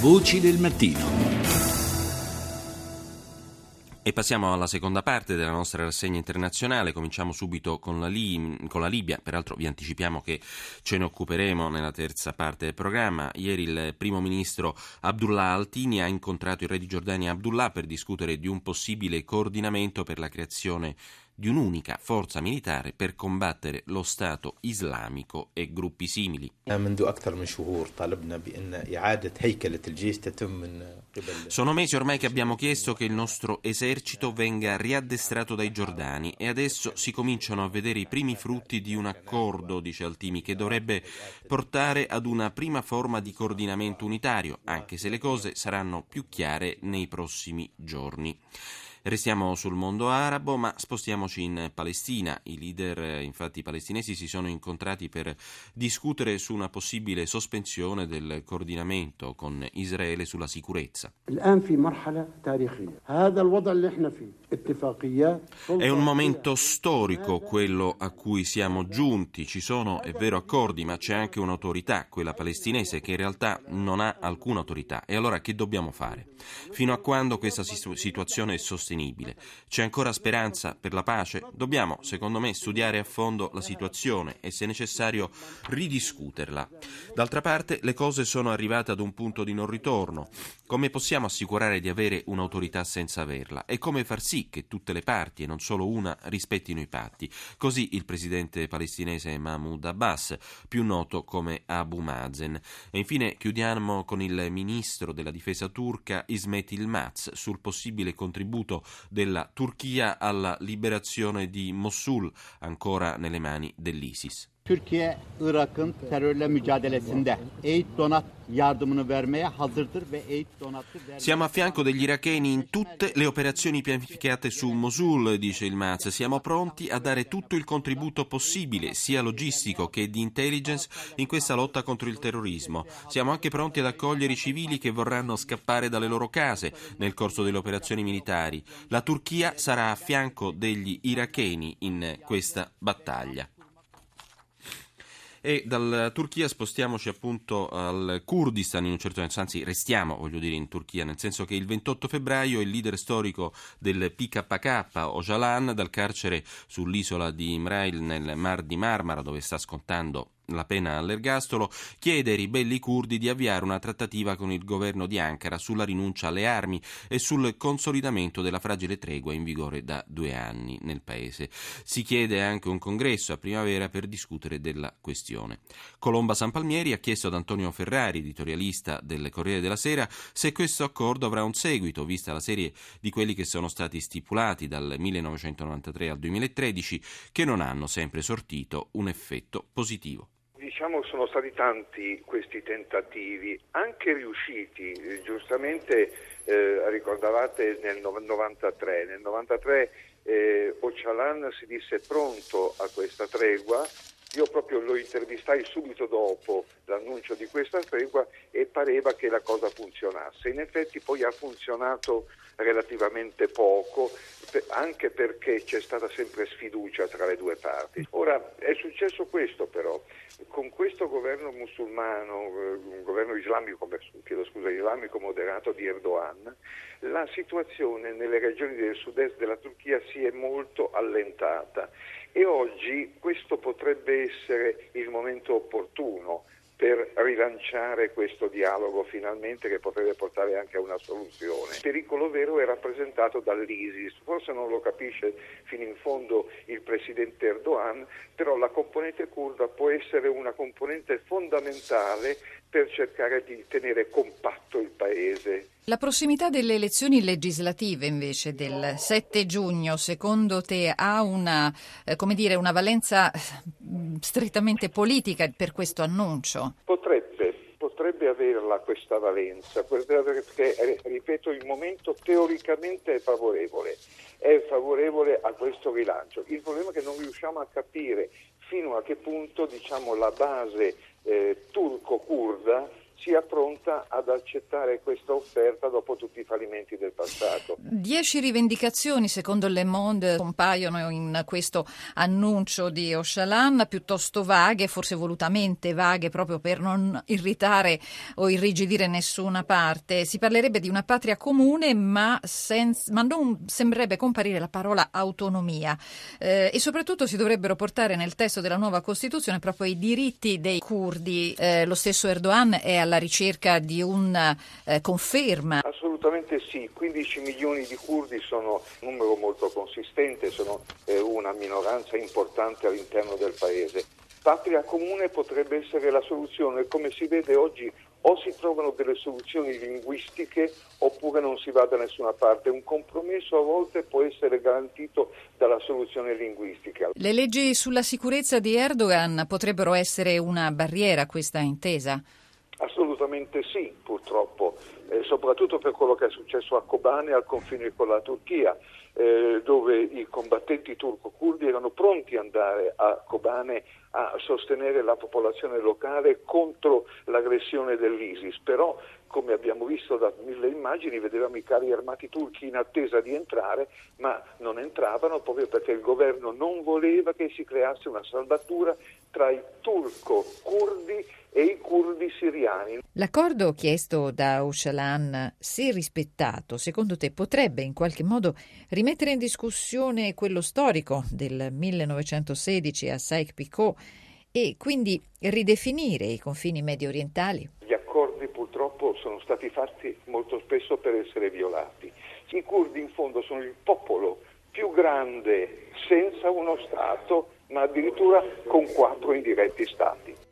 Voci del mattino. E passiamo alla seconda parte della nostra rassegna internazionale. Cominciamo subito con la, Lib- con la, Libia. Peraltro vi anticipiamo che ce ne occuperemo nella terza parte del programma. Ieri il primo ministro Abdullah Altini ha incontrato il re di Giordania Abdullah per discutere di un possibile coordinamento per la creazione di un'unica forza militare per combattere lo Stato islamico e gruppi simili. Sono mesi ormai che abbiamo chiesto che il nostro esercito venga riaddestrato dai giordani e adesso si cominciano a vedere i primi frutti di un accordo, dice Altimi, che dovrebbe portare ad una prima forma di coordinamento unitario, anche se le cose saranno più chiare nei prossimi giorni. Restiamo sul mondo arabo, ma spostiamoci in Palestina. I leader, eh, infatti, palestinesi si sono incontrati per discutere su una possibile sospensione del coordinamento con Israele sulla sicurezza. È un momento storico quello a cui siamo giunti. Ci sono, è vero, accordi, ma c'è anche un'autorità, quella palestinese, che in realtà non ha alcuna autorità. E allora che dobbiamo fare? Fino a quando questa situazione è sostenibile? Sostenibile. C'è ancora speranza per la pace? Dobbiamo, secondo me, studiare a fondo la situazione e, se necessario, ridiscuterla. D'altra parte, le cose sono arrivate ad un punto di non ritorno. Come possiamo assicurare di avere un'autorità senza averla? E come far sì che tutte le parti, e non solo una, rispettino i patti? Così il presidente palestinese Mahmoud Abbas, più noto come Abu Mazen. E infine chiudiamo con il ministro della difesa turca Ismet Ilmaz sul possibile contributo della Turchia alla liberazione di Mosul, ancora nelle mani dell'ISIS. Türkiye Irak'ın terörle mücadelesinde EİT donat yardımını vermeye hazırdır ve EİT donatı Siamo a fianco degli iracheni in tutte le operazioni pianificate su Mosul, dice il Maz. Siamo pronti a dare tutto il contributo possibile, sia logistico che di intelligence, in questa lotta contro il terrorismo. Siamo anche pronti ad accogliere i civili che vorranno scappare dalle loro case nel corso delle operazioni militari. La Turchia sarà a fianco degli iracheni in questa battaglia. E dalla Turchia spostiamoci appunto al Kurdistan in un certo senso, anzi restiamo, voglio dire, in Turchia, nel senso che il 28 febbraio il leader storico del PKK, Ocalan, dal carcere sull'isola di Imrail nel Mar di Marmara, dove sta scontando la pena all'ergastolo, chiede ai ribelli curdi di avviare una trattativa con il governo di Ankara sulla rinuncia alle armi e sul consolidamento della fragile tregua in vigore da due anni nel paese. Si chiede anche un congresso a primavera per discutere della questione. Colomba San Palmieri ha chiesto ad Antonio Ferrari, editorialista del Corriere della Sera, se questo accordo avrà un seguito, vista la serie di quelli che sono stati stipulati dal 1993 al 2013, che non hanno sempre sortito un effetto positivo. Diciamo sono stati tanti questi tentativi, anche riusciti, giustamente eh, ricordavate nel 93, nel 93 eh, Ocalan si disse pronto a questa tregua, io proprio lo intervistai subito dopo l'annuncio di questa tregua e pareva che la cosa funzionasse. In effetti poi ha funzionato relativamente poco, anche perché c'è stata sempre sfiducia tra le due parti. Ora è successo questo però, con questo governo musulmano, eh, un governo islamico, chiedo scusa, islamico moderato di Erdogan, la situazione nelle regioni del sud-est della Turchia si è molto allentata e oggi questo potrebbe essere il momento opportuno per rilanciare questo dialogo finalmente che potrebbe portare anche a una soluzione. Il pericolo vero è rappresentato dall'ISIS, forse non lo capisce fino in fondo il presidente Erdogan, però la componente kurda può essere una componente fondamentale per cercare di tenere compatto il paese. La prossimità delle elezioni legislative invece del 7 giugno, secondo te, ha una, eh, dire, una valenza mm, strettamente politica per questo annuncio? Potrebbe, potrebbe averla questa valenza, perché, eh, ripeto, il momento teoricamente è favorevole, è favorevole a questo rilancio. Il problema è che non riusciamo a capire fino a che punto diciamo, la base eh, turco-kurda sia pronta ad accettare questa offerta dopo tutti i fallimenti del passato. Dieci rivendicazioni, secondo Le Monde, compaiono in questo annuncio di Ocalan, piuttosto vaghe, forse volutamente vaghe, proprio per non irritare o irrigidire nessuna parte. Si parlerebbe di una patria comune, ma, senza, ma non sembrerebbe comparire la parola autonomia. Eh, e soprattutto si dovrebbero portare nel testo della nuova Costituzione proprio i diritti dei curdi. Eh, lo stesso Erdogan è alla ricerca di una eh, conferma. Assolutamente sì, 15 milioni di curdi sono un numero molto consistente, sono eh, una minoranza importante all'interno del paese. Patria comune potrebbe essere la soluzione, come si vede oggi o si trovano delle soluzioni linguistiche oppure non si va da nessuna parte. Un compromesso a volte può essere garantito dalla soluzione linguistica. Le leggi sulla sicurezza di Erdogan potrebbero essere una barriera a questa intesa? Assolutamente sì, purtroppo, eh, soprattutto per quello che è successo a Kobane al confine con la Turchia, eh, dove i combattenti turco-curdi erano pronti ad andare a Kobane a sostenere la popolazione locale contro l'aggressione dell'ISIS, però come abbiamo visto da mille immagini, vedevamo i carri armati turchi in attesa di entrare, ma non entravano proprio perché il governo non voleva che si creasse una saldatura tra i turco-curdi e i curdi siriani. L'accordo chiesto da Ocalan, se rispettato, secondo te potrebbe in qualche modo rimettere in discussione quello storico del 1916 a Saik-Picot e quindi ridefinire i confini medio orientali? Gli accordi purtroppo sono stati fatti molto spesso per essere violati. I curdi in fondo sono il popolo più grande senza uno Stato, ma addirittura con quattro indiretti Stati.